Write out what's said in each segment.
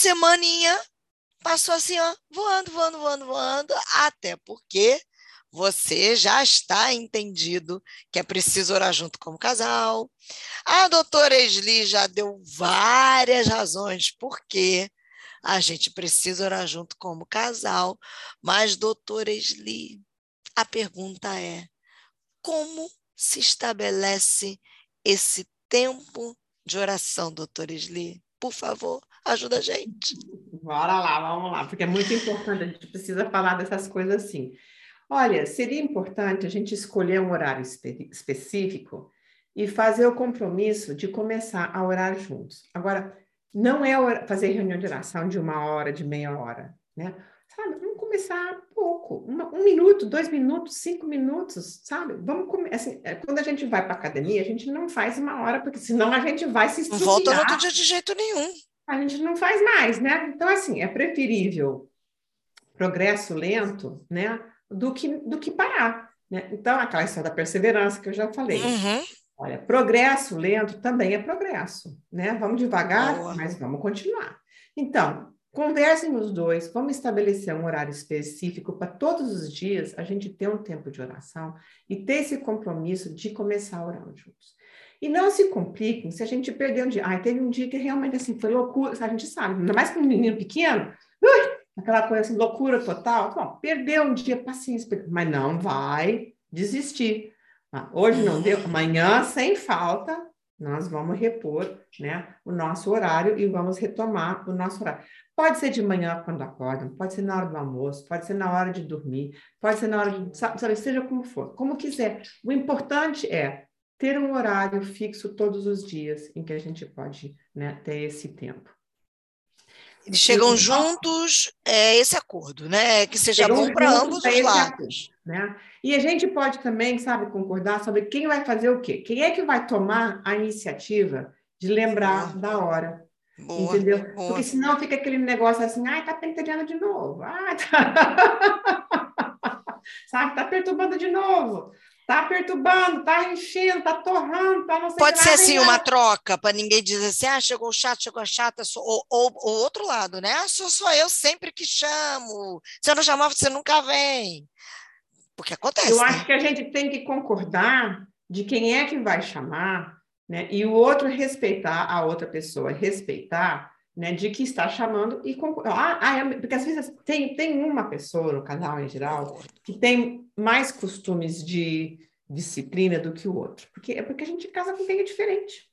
semaninha passou assim, ó, voando, voando, voando, voando, até porque você já está entendido que é preciso orar junto como casal. A doutora Esli já deu várias razões por que a gente precisa orar junto como casal. Mas, doutora Esli, a pergunta é: como se estabelece esse tempo de oração, doutora Esli? Por favor, ajuda a gente. Bora lá, vamos lá, porque é muito importante, a gente precisa falar dessas coisas assim. Olha, seria importante a gente escolher um horário espe específico e fazer o compromisso de começar a orar juntos. Agora, não é fazer reunião de oração de uma hora, de meia hora, né? Sabe, vamos começar pouco, uma, um minuto, dois minutos, cinco minutos, sabe? Vamos começar. Assim, é, quando a gente vai para academia, a gente não faz uma hora, porque senão a gente vai se estrupiar. Não volta no outro dia de jeito nenhum. A gente não faz mais, né? Então, assim, é preferível progresso lento, né? do que, do que parar. Né? Então, aquela história da perseverança que eu já falei. Uhum. Olha, progresso lento também é progresso, né? Vamos devagar, Boa. mas vamos continuar. Então, conversem os dois, vamos estabelecer um horário específico para todos os dias a gente ter um tempo de oração e ter esse compromisso de começar a orar juntos. E não se compliquem se a gente perder um dia. Ai, teve um dia que realmente assim foi loucura, a gente sabe, ainda mais com um menino pequeno, ui, aquela coisa assim, loucura total. Bom, perdeu um dia, paciência, mas não vai desistir. Ah, hoje não deu, amanhã, sem falta, nós vamos repor né, o nosso horário e vamos retomar o nosso horário. Pode ser de manhã quando acordam, pode ser na hora do almoço, pode ser na hora de dormir, pode ser na hora de, sabe, seja como for, como quiser. O importante é ter um horário fixo todos os dias em que a gente pode né, ter esse tempo. Eles chegam juntos, é esse acordo, né? Que seja chegam bom para ambos os lados. né? E a gente pode também, sabe, concordar sobre quem vai fazer o quê? Quem é que vai tomar a iniciativa de lembrar boa. da hora? Boa, entendeu? Boa. Porque senão fica aquele negócio assim, ai, tá pentelhando de novo. Ai, tá... sabe, tá perturbando de novo. Tá perturbando, tá enchendo, tá torrando, tá não sei Pode ser assim uma troca, para ninguém dizer assim, ah, chegou chato, chegou chata, ou, ou, ou outro lado, né? Ah, sou só eu sempre que chamo. Se eu não chamar, você nunca vem. Porque acontece. Eu né? acho que a gente tem que concordar de quem é que vai chamar, né? E o outro respeitar a outra pessoa, respeitar, né? De que está chamando e. Ah, ah, porque às vezes tem, tem uma pessoa no canal em geral que tem mais costumes de disciplina do que o outro. Porque é porque a gente casa com quem é diferente.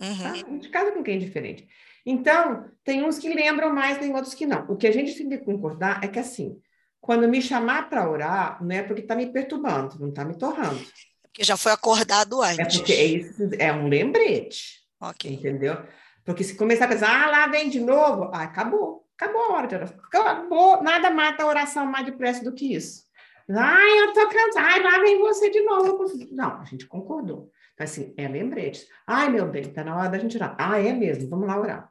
Uhum. Tá? A gente casa com quem é diferente. Então, tem uns que lembram mais, tem outros que não. O que a gente tem que concordar é que, assim, quando me chamar para orar, não é porque está me perturbando, não está me torrando. Porque já foi acordado antes. É porque é, isso, é um lembrete. Ok. Entendeu? Porque se começar a pensar, ah, lá vem de novo, ah, acabou. Acabou a hora de oração. Acabou. Nada mata a oração mais depressa do que isso. Ai, eu tô cansada. Ai, lá vem você de novo. Não, a gente concordou. Então, assim, é lembrete. Ai, meu bem, tá na hora da gente orar. Ah, é mesmo, vamos lá orar.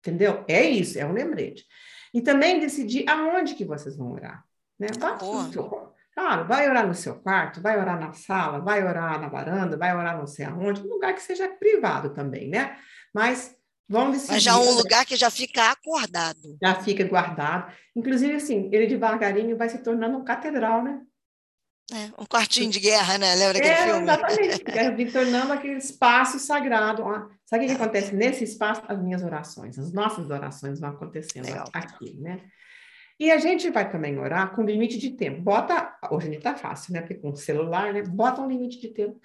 Entendeu? É isso, é um lembrete. E também decidir aonde que vocês vão orar. Né? Claro, vai orar no seu quarto, vai orar na sala, vai orar na varanda, vai orar não sei aonde, um lugar que seja privado também, né? Mas Vamos decidir. Mas já um lugar que já fica acordado. Já fica guardado. Inclusive, assim, ele devagarinho vai se tornando um catedral, né? É, um quartinho de guerra, né? Lembra aquele é, filme? Exatamente. Vai se tornando aquele espaço sagrado. Sabe o que, que acontece nesse espaço? As minhas orações, as nossas orações vão acontecendo Legal. aqui, né? E a gente vai também orar com limite de tempo. Bota, hoje a gente tá fácil, né? Porque com o celular, né? Bota um limite de tempo.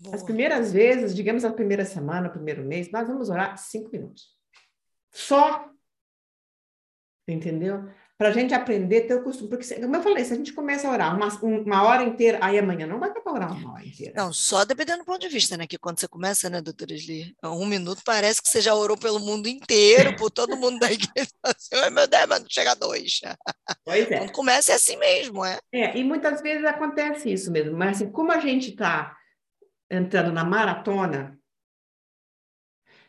Boa. As primeiras vezes, digamos a primeira semana, o primeiro mês, nós vamos orar cinco minutos. Só. Entendeu? Para a gente aprender a ter o costume. Porque, como eu falei, se a gente começa a orar uma, uma hora inteira, aí amanhã não vai dar para orar uma hora inteira. Não, só dependendo do ponto de vista, né? Que quando você começa, né, doutora Sli? Um minuto parece que você já orou pelo mundo inteiro, por todo mundo da igreja. Assim, Ai, meu Deus, mas não chega a dois. Pois é. Quando começa é assim mesmo, é. É, e muitas vezes acontece isso mesmo. Mas assim, como a gente está entrando na maratona,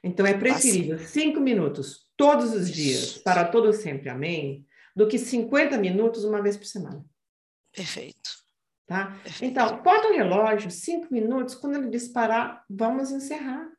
então é preferível cinco minutos todos os dias, para todo sempre, amém, do que 50 minutos uma vez por semana. Perfeito. Tá? Perfeito. Então, bota o relógio, cinco minutos, quando ele disparar, vamos encerrar.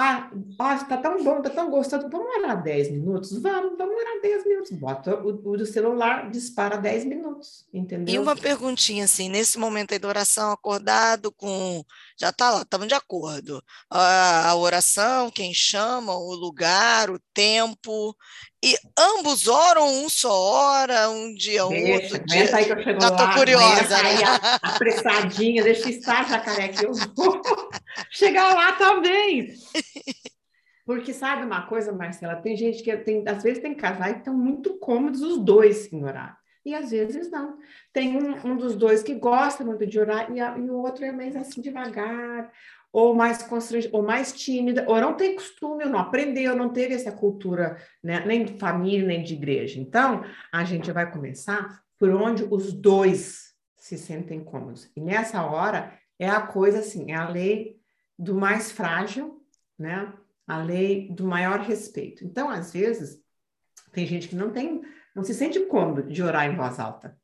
Ah, está tá tão bom, tá tão gostoso, vamos orar 10 minutos? Vamos, vamos orar 10 minutos. Bota o, o celular, dispara 10 minutos, entendeu? E uma perguntinha assim, nesse momento aí da oração, acordado com, já tá lá, estamos de acordo. A, a oração, quem chama, o lugar, o tempo, e ambos oram um só hora, um dia, um deixa, outro dia. aí que eu chego já lá, tô curiosa, né? Aí, apressadinha, deixa estar, jacaré, que eu vou chegar lá também. Porque sabe uma coisa, Marcela? Tem gente que tem, às vezes tem casais que estão muito cômodos os dois em orar. E às vezes não. Tem um, um dos dois que gosta muito de orar e, a, e, o outro é mais assim devagar, ou mais constrangido, ou mais tímida, ou não tem costume, ou não aprendeu, não teve essa cultura, né, nem de família, nem de igreja. Então, a gente vai começar por onde os dois se sentem cômodos. E nessa hora é a coisa assim, é a lei do mais frágil, né? A lei do maior respeito. Então, às vezes, tem gente que não tem, não se sente cômodo de orar em voz alta,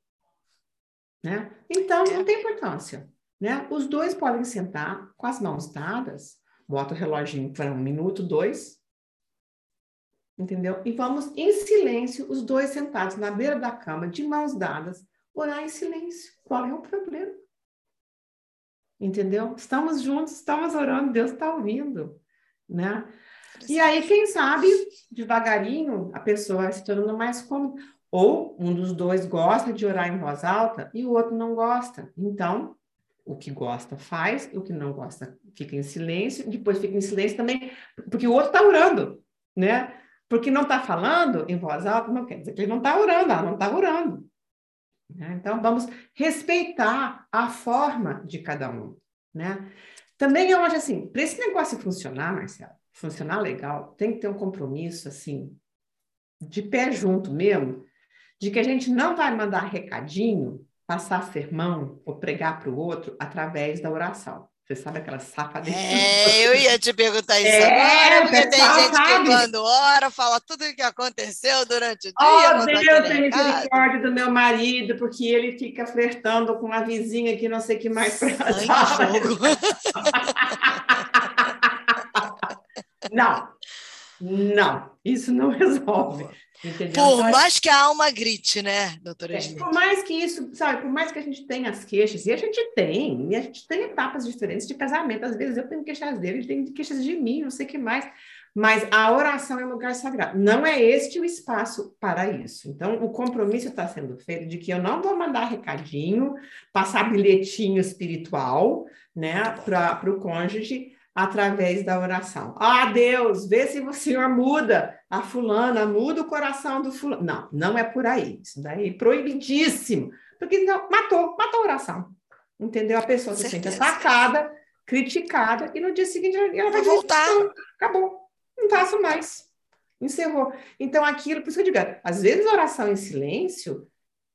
né? Então, não tem importância, né? Os dois podem sentar com as mãos dadas, bota o reloginho para um minuto, dois, entendeu? E vamos em silêncio, os dois sentados na beira da cama, de mãos dadas, orar em silêncio. Qual é o problema? entendeu? Estamos juntos, estamos orando, Deus está ouvindo, né? E aí, quem sabe, devagarinho, a pessoa vai se tornando mais cômoda. Ou um dos dois gosta de orar em voz alta e o outro não gosta. Então, o que gosta faz, o que não gosta fica em silêncio, depois fica em silêncio também, porque o outro está orando, né? Porque não está falando em voz alta, não quer dizer que ele não está orando, ela não está orando. Né? Então, vamos respeitar a forma de cada um. Né? Também eu acho assim, para esse negócio funcionar, Marcelo, funcionar legal, tem que ter um compromisso assim, de pé junto mesmo, de que a gente não vai mandar recadinho, passar sermão ou pregar para o outro através da oração. Você sabe aquela safadeza? É, eu ia te perguntar isso é, agora, porque tem gente sabe. que quando ora fala tudo o que aconteceu durante o dia. Oh, Deus tem misericórdia do meu marido, porque ele fica flertando com a vizinha que não sei o que mais pra Não, não, isso não resolve. Entendeu? Por então, mais que a alma grite, né, doutora é, Por mais que isso, sabe, por mais que a gente tenha as queixas, e a gente tem, e a gente tem etapas diferentes de casamento, às vezes eu tenho queixas dele, ele tem queixas de mim, não sei o que mais, mas a oração é um lugar sagrado. Não é este o espaço para isso. Então, o compromisso está sendo feito de que eu não vou mandar recadinho, passar bilhetinho espiritual, né, para o cônjuge, através da oração. Ah, Deus, vê se o Senhor muda a fulana, muda o coração do fulano. Não, não é por aí. Isso daí é proibidíssimo. Porque não, matou, matou a oração. Entendeu? A pessoa se sente atacada, criticada, e no dia seguinte ela vai voltar. Acabou. Não faço mais. Encerrou. Então, aquilo, por isso que eu digo, às vezes oração em silêncio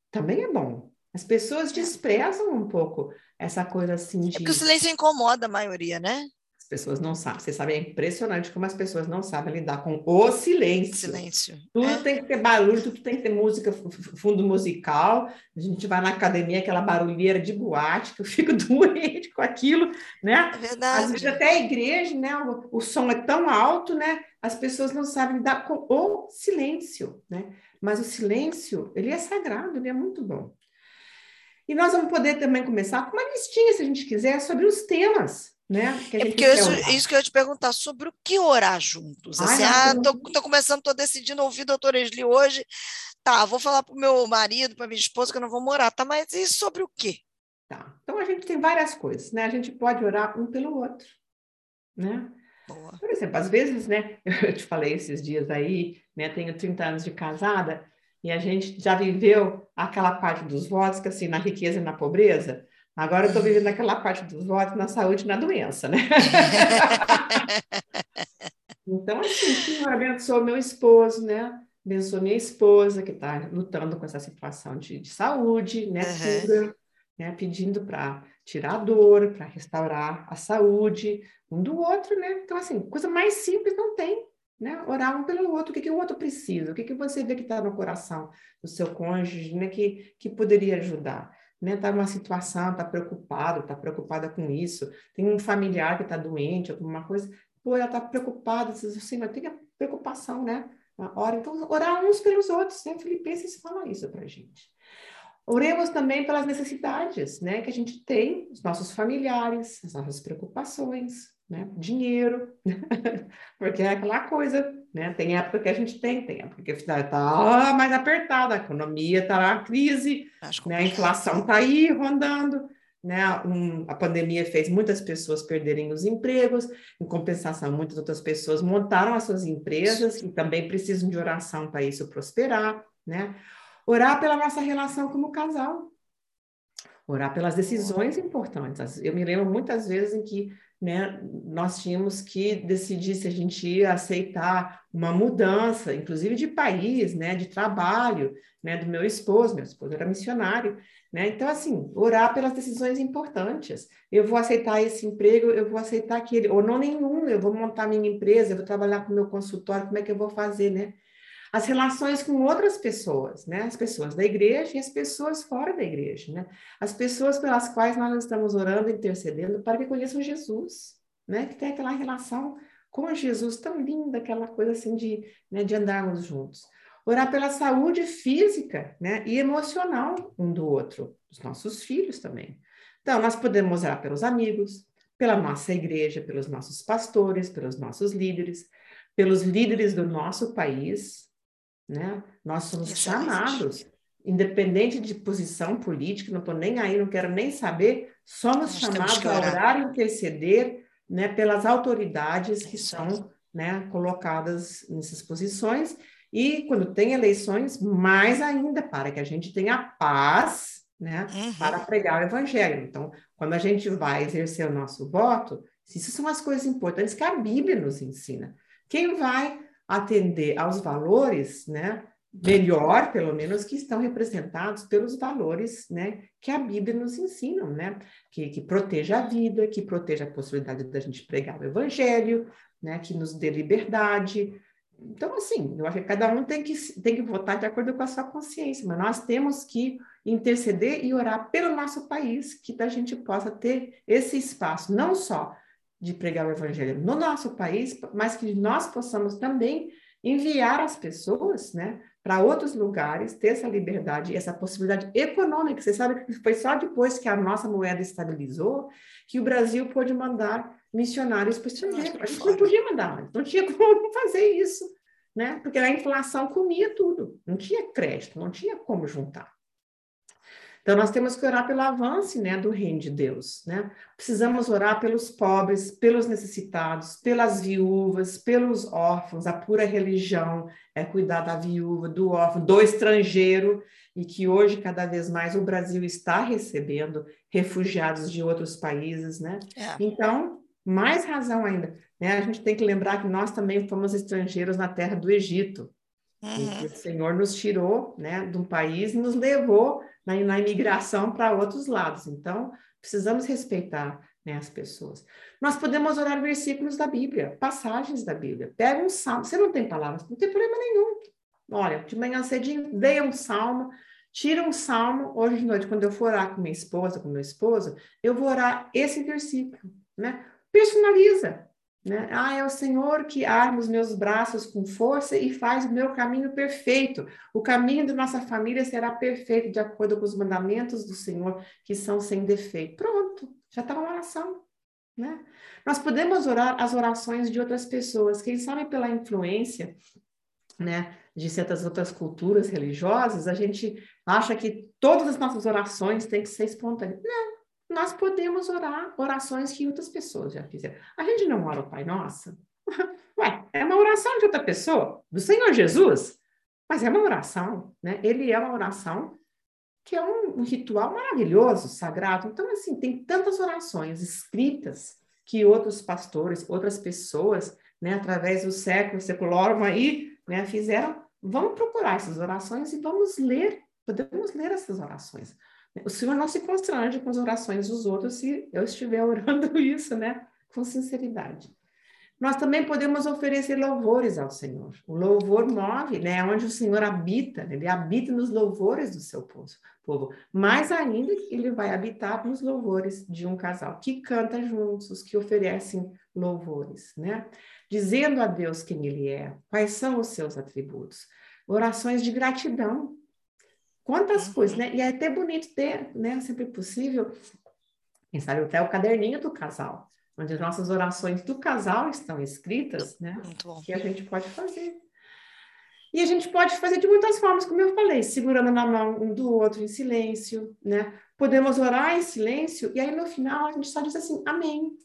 também é bom. As pessoas desprezam um pouco essa coisa assim de. É porque o silêncio incomoda a maioria, né? Pessoas não sabem. Você sabe, é impressionante como as pessoas não sabem lidar com o silêncio. Silêncio. Tudo é. tem que ter barulho, tudo tem que ter música, fundo musical. A gente vai na academia, aquela barulheira de boate, que eu fico doente com aquilo, né? É verdade. Às vezes até a igreja, né? O, o som é tão alto, né? As pessoas não sabem lidar com o silêncio, né? Mas o silêncio, ele é sagrado, ele é muito bom. E nós vamos poder também começar com uma listinha, se a gente quiser, sobre os temas né? é porque isso, isso, que eu ia te perguntar, sobre o que orar juntos. Assim, ah, tô, tô, começando, tô decidindo ouvir doutora Esli hoje. Tá, vou falar para o meu marido, para minha esposa que eu não vou morar, tá? Mas e sobre o quê? Tá. Então a gente tem várias coisas, né? A gente pode orar um pelo outro, né? Boa. Por exemplo, às vezes, né? Eu te falei esses dias aí, né? Tenho 30 anos de casada e a gente já viveu aquela parte dos votos que assim, na riqueza e na pobreza, Agora eu estou vivendo aquela parte dos votos na saúde e na doença, né? então, assim, Senhor, abençoa meu esposo, né? Abençoa minha esposa, que está lutando com essa situação de, de saúde, né? Uhum. Cura, né? Pedindo para tirar a dor, para restaurar a saúde um do outro, né? Então, assim, coisa mais simples não tem, né? Orar um pelo outro, o que, que o outro precisa, o que, que você vê que está no coração do seu cônjuge, né? Que, que poderia ajudar né, tá numa situação, tá preocupado, tá preocupada com isso, tem um familiar que está doente, alguma coisa, pô, ela está preocupada, assim, mas tem a preocupação, né? Hora, então, orar uns pelos outros, né? Filipenses fala isso para gente. Oremos também pelas necessidades, né, que a gente tem, os nossos familiares, as nossas preocupações, né, dinheiro, porque é aquela coisa, né, tem época que a gente tem, tem época que está mais apertada, a economia está na crise, né, a inflação está aí rondando, né, um, a pandemia fez muitas pessoas perderem os empregos, em compensação, muitas outras pessoas montaram as suas empresas e também precisam de oração para isso prosperar, né, Orar pela nossa relação como casal. Orar pelas decisões importantes. Eu me lembro muitas vezes em que né, nós tínhamos que decidir se a gente ia aceitar uma mudança, inclusive de país, né, de trabalho, né, do meu esposo, meu esposo era missionário, né? Então, assim, orar pelas decisões importantes. Eu vou aceitar esse emprego, eu vou aceitar aquele, ou não nenhum, eu vou montar minha empresa, eu vou trabalhar com meu consultório, como é que eu vou fazer, né? As relações com outras pessoas, né? As pessoas da igreja e as pessoas fora da igreja, né? As pessoas pelas quais nós estamos orando, intercedendo para que conheçam Jesus, né? Que tem aquela relação com Jesus tão linda, aquela coisa assim de, né, de andarmos juntos. Orar pela saúde física, né? E emocional um do outro, dos nossos filhos também. Então, nós podemos orar pelos amigos, pela nossa igreja, pelos nossos pastores, pelos nossos líderes, pelos líderes do nosso país, né? Nós somos chamados, independente de posição política, não estou nem aí, não quero nem saber, somos Nós chamados a orar e interceder né, pelas autoridades que são né, colocadas nessas posições, e quando tem eleições, mais ainda, para que a gente tenha paz né, uhum. para pregar o evangelho. Então, quando a gente vai exercer o nosso voto, isso são as coisas importantes que a Bíblia nos ensina. Quem vai atender aos valores, né, melhor, pelo menos, que estão representados pelos valores, né, que a Bíblia nos ensina, né, que, que proteja a vida, que proteja a possibilidade da gente pregar o Evangelho, né, que nos dê liberdade. Então, assim, eu acho que cada um tem que, tem que votar de acordo com a sua consciência, mas nós temos que interceder e orar pelo nosso país, que a gente possa ter esse espaço, não só de pregar o evangelho no nosso país, mas que nós possamos também enviar as pessoas, né, para outros lugares, ter essa liberdade, essa possibilidade econômica. Você sabe que foi só depois que a nossa moeda estabilizou que o Brasil pôde mandar missionários para o estrangeiro. A gente não podia mandar, não tinha como fazer isso, né? Porque a inflação comia tudo, não tinha crédito, não tinha como juntar. Então, nós temos que orar pelo avanço né, do reino de Deus. Né? Precisamos orar pelos pobres, pelos necessitados, pelas viúvas, pelos órfãos. A pura religião é cuidar da viúva, do órfão, do estrangeiro, e que hoje, cada vez mais, o Brasil está recebendo refugiados de outros países. Né? É. Então, mais razão ainda. Né? A gente tem que lembrar que nós também fomos estrangeiros na terra do Egito. Uhum. E o Senhor nos tirou né, de um país e nos levou na, na imigração para outros lados. Então, precisamos respeitar né, as pessoas. Nós podemos orar versículos da Bíblia, passagens da Bíblia. Pega um salmo. Você não tem palavras, não tem problema nenhum. Olha, de manhã cedinho, leia um salmo, tira um salmo. Hoje de noite, quando eu for orar com minha esposa, com meu esposo, eu vou orar esse versículo, né? Personaliza. Né? Ah, é o Senhor que arma os meus braços com força e faz o meu caminho perfeito. O caminho da nossa família será perfeito, de acordo com os mandamentos do Senhor, que são sem defeito. Pronto, já está uma oração. Né? Nós podemos orar as orações de outras pessoas, quem sabe pela influência né, de certas outras culturas religiosas, a gente acha que todas as nossas orações têm que ser espontâneas. Não, nós podemos orar orações que outras pessoas já fizeram. A gente não ora o Pai Nosso? Ué, é uma oração de outra pessoa, do Senhor Jesus, mas é uma oração, né? Ele é uma oração que é um, um ritual maravilhoso, sagrado. Então, assim, tem tantas orações escritas que outros pastores, outras pessoas, né, através do século, secularum aí, né, fizeram. Vamos procurar essas orações e vamos ler, podemos ler essas orações. O Senhor não se constrange com as orações dos outros se eu estiver orando isso, né? Com sinceridade. Nós também podemos oferecer louvores ao Senhor. O louvor move, né? Onde o Senhor habita, ele habita nos louvores do seu povo. Mais ainda, ele vai habitar nos louvores de um casal que canta juntos, que oferecem louvores, né? Dizendo a Deus quem ele é, quais são os seus atributos. Orações de gratidão. Quantas uhum. coisas, né? E é até bonito ter, né? Sempre possível, quem sabe até o caderninho do casal onde as nossas orações do casal estão escritas, né? Que a gente pode fazer. E a gente pode fazer de muitas formas, como eu falei, segurando na mão um do outro em silêncio, né? Podemos orar em silêncio e aí no final a gente só diz assim, amém.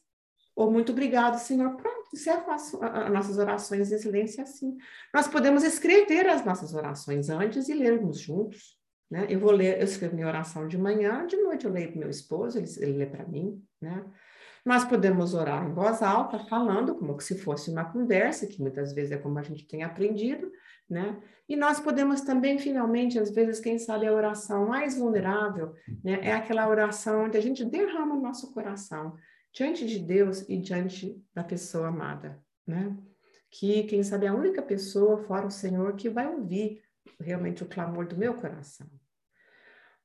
Ou muito obrigado, Senhor. Pronto, encerro as, as nossas orações em silêncio assim. Nós podemos escrever as nossas orações antes e lermos juntos. Né? Eu vou ler, eu escrevo minha oração de manhã, de noite eu leio para meu esposo, ele, ele lê para mim, né? Nós podemos orar em voz alta, falando como se fosse uma conversa, que muitas vezes é como a gente tem aprendido, né? E nós podemos também, finalmente, às vezes, quem sabe a oração mais vulnerável, né? É aquela oração onde a gente derrama o nosso coração diante de Deus e diante da pessoa amada, né? Que, quem sabe, é a única pessoa, fora o Senhor, que vai ouvir realmente o clamor do meu coração.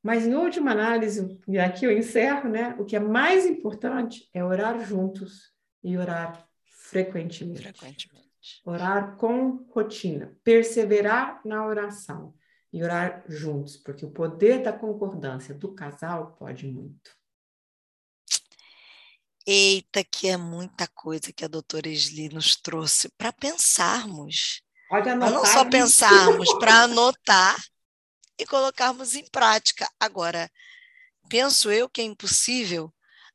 Mas, em última análise, e aqui eu encerro, né? O que é mais importante é orar juntos e orar frequentemente. frequentemente. Orar com rotina, perseverar na oração e orar juntos, porque o poder da concordância do casal pode muito. Eita, que é muita coisa que a doutora Esli nos trouxe para pensarmos. Pode anotar. Não só pensarmos, para anotar e colocarmos em prática. Agora, penso eu que é impossível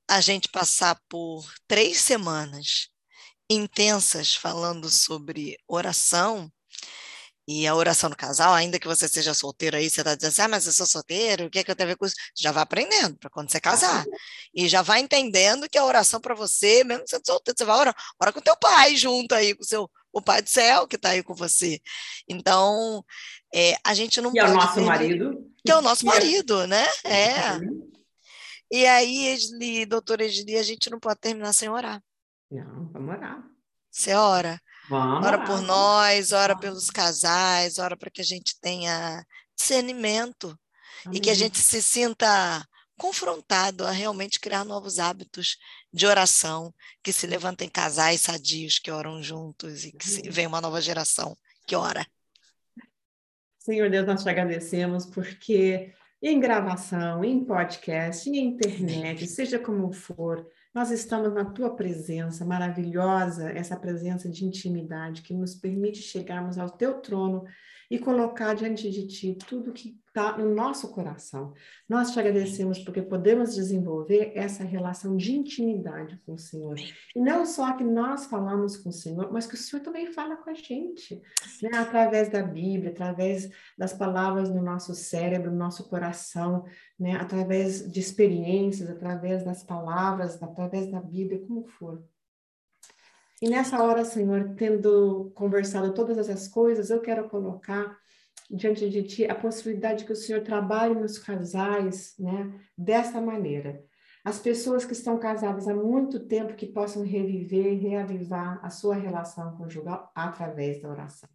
a gente passar por três semanas intensas falando sobre oração e a oração no casal, ainda que você seja solteiro aí, você está dizendo assim, ah, mas eu sou solteiro, o que é que eu tenho a ver com isso? Já vai aprendendo para quando você casar. E já vai entendendo que a oração para você, mesmo sendo solteiro, você vai orar, ora com teu pai junto aí, com seu o Pai do Céu que está aí com você. Então, é, a gente não que pode... é o nosso marido. Que é o nosso marido, né? É. E aí, Esli, doutora Esli, a gente não pode terminar sem orar. Não, vamos orar. Você ora? Vamos ora por nós, ora pelos casais, ora para que a gente tenha discernimento Amém. e que a gente se sinta confrontado a realmente criar novos hábitos de oração, que se levantem casais sadios que oram juntos e que se, vem uma nova geração que ora. Senhor Deus, nós te agradecemos porque em gravação, em podcast, em internet, seja como for, nós estamos na tua presença maravilhosa, essa presença de intimidade que nos permite chegarmos ao teu trono e colocar diante de ti tudo que está no nosso coração. Nós te agradecemos porque podemos desenvolver essa relação de intimidade com o Senhor. E não só que nós falamos com o Senhor, mas que o Senhor também fala com a gente, né? através da Bíblia, através das palavras no nosso cérebro, no nosso coração, né? através de experiências, através das palavras, através da Bíblia, como for. E nessa hora, Senhor, tendo conversado todas essas coisas, eu quero colocar diante de Ti a possibilidade que o Senhor trabalhe nos casais, né, dessa maneira. As pessoas que estão casadas há muito tempo que possam reviver, reavivar a sua relação conjugal através da oração.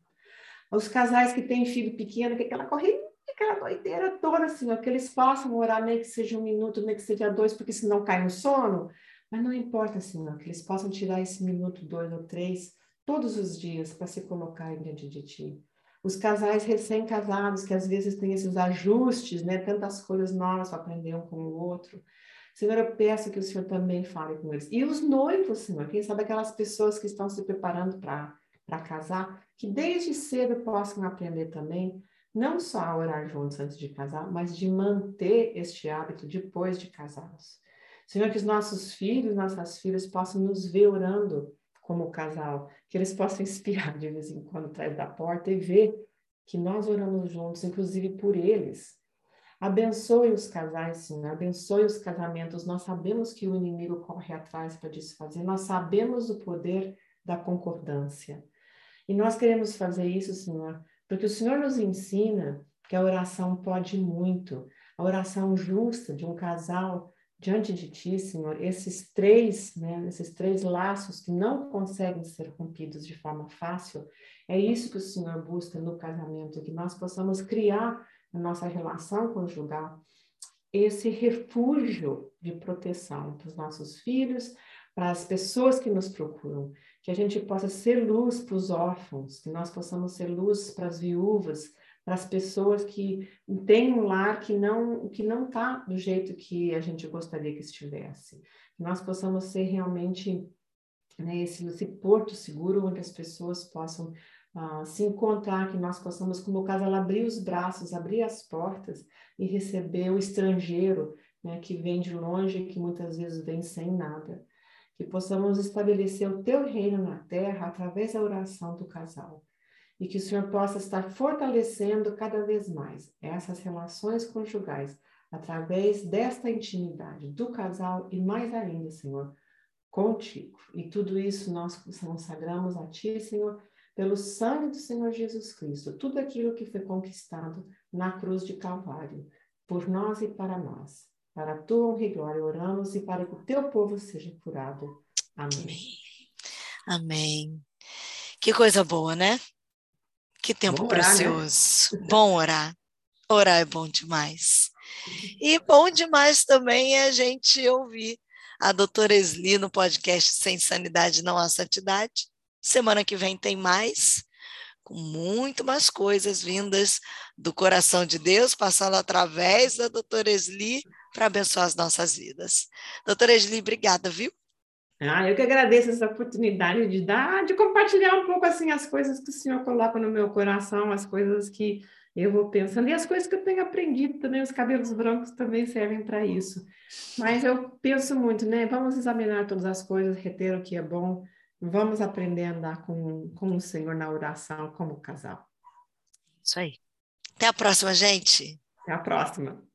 Os casais que têm filho pequeno, que aquela correria, aquela doideira toda, Senhor, que eles possam orar, nem que seja um minuto, nem que seja dois, porque senão cai no sono, mas não importa, Senhor, que eles possam tirar esse minuto, dois ou três, todos os dias, para se colocarem diante de Ti. Os casais recém-casados, que às vezes têm esses ajustes, né? Tantas coisas novas para aprender um com o outro. Senhor, eu peço que o Senhor também fale com eles. E os noivos, Senhor, quem sabe aquelas pessoas que estão se preparando para casar, que desde cedo possam aprender também, não só a orar juntos antes de casar, mas de manter este hábito depois de casados. Senhor, que os nossos filhos, nossas filhas possam nos ver orando como casal, que eles possam espiar de vez em quando atrás da porta e ver que nós oramos juntos, inclusive por eles. Abençoe os casais, Senhor, abençoe os casamentos. Nós sabemos que o inimigo corre atrás para desfazer, nós sabemos o poder da concordância. E nós queremos fazer isso, Senhor, porque o Senhor nos ensina que a oração pode muito. A oração justa de um casal diante de ti, Senhor, esses três, né, esses três laços que não conseguem ser rompidos de forma fácil, é isso que o Senhor busca no casamento, que nós possamos criar na nossa relação conjugal esse refúgio de proteção para os nossos filhos, para as pessoas que nos procuram, que a gente possa ser luz para os órfãos, que nós possamos ser luz para as viúvas, para as pessoas que têm um lar que não que não está do jeito que a gente gostaria que estivesse. Que nós possamos ser realmente né, esse, esse porto seguro onde as pessoas possam uh, se encontrar, que nós possamos, como o casal, abrir os braços, abrir as portas e receber o estrangeiro né, que vem de longe, que muitas vezes vem sem nada. Que possamos estabelecer o teu reino na terra através da oração do casal e que o Senhor possa estar fortalecendo cada vez mais essas relações conjugais através desta intimidade do casal e mais ainda, Senhor, contigo. E tudo isso nós consagramos a Ti, Senhor, pelo sangue do Senhor Jesus Cristo, tudo aquilo que foi conquistado na cruz de Calvário, por nós e para nós. Para a tua honra e glória oramos e para que o teu povo seja curado. Amém. Amém. Que coisa boa, né? Que tempo orar, né? precioso. Né? Bom orar. Orar é bom demais. E bom demais também é a gente ouvir a doutora Esli no podcast Sem Sanidade Não Há Santidade. Semana que vem tem mais, com muito mais coisas vindas do coração de Deus, passando através da doutora Esli para abençoar as nossas vidas. Doutora Esli, obrigada, viu? Ah, eu que agradeço essa oportunidade de dar, de compartilhar um pouco assim as coisas que o Senhor coloca no meu coração, as coisas que eu vou pensando e as coisas que eu tenho aprendido também, os cabelos brancos também servem para isso. Mas eu penso muito, né? Vamos examinar todas as coisas, reter o que é bom, vamos aprender a andar com, com o Senhor na oração como casal. Isso aí. Até a próxima, gente. Até a próxima.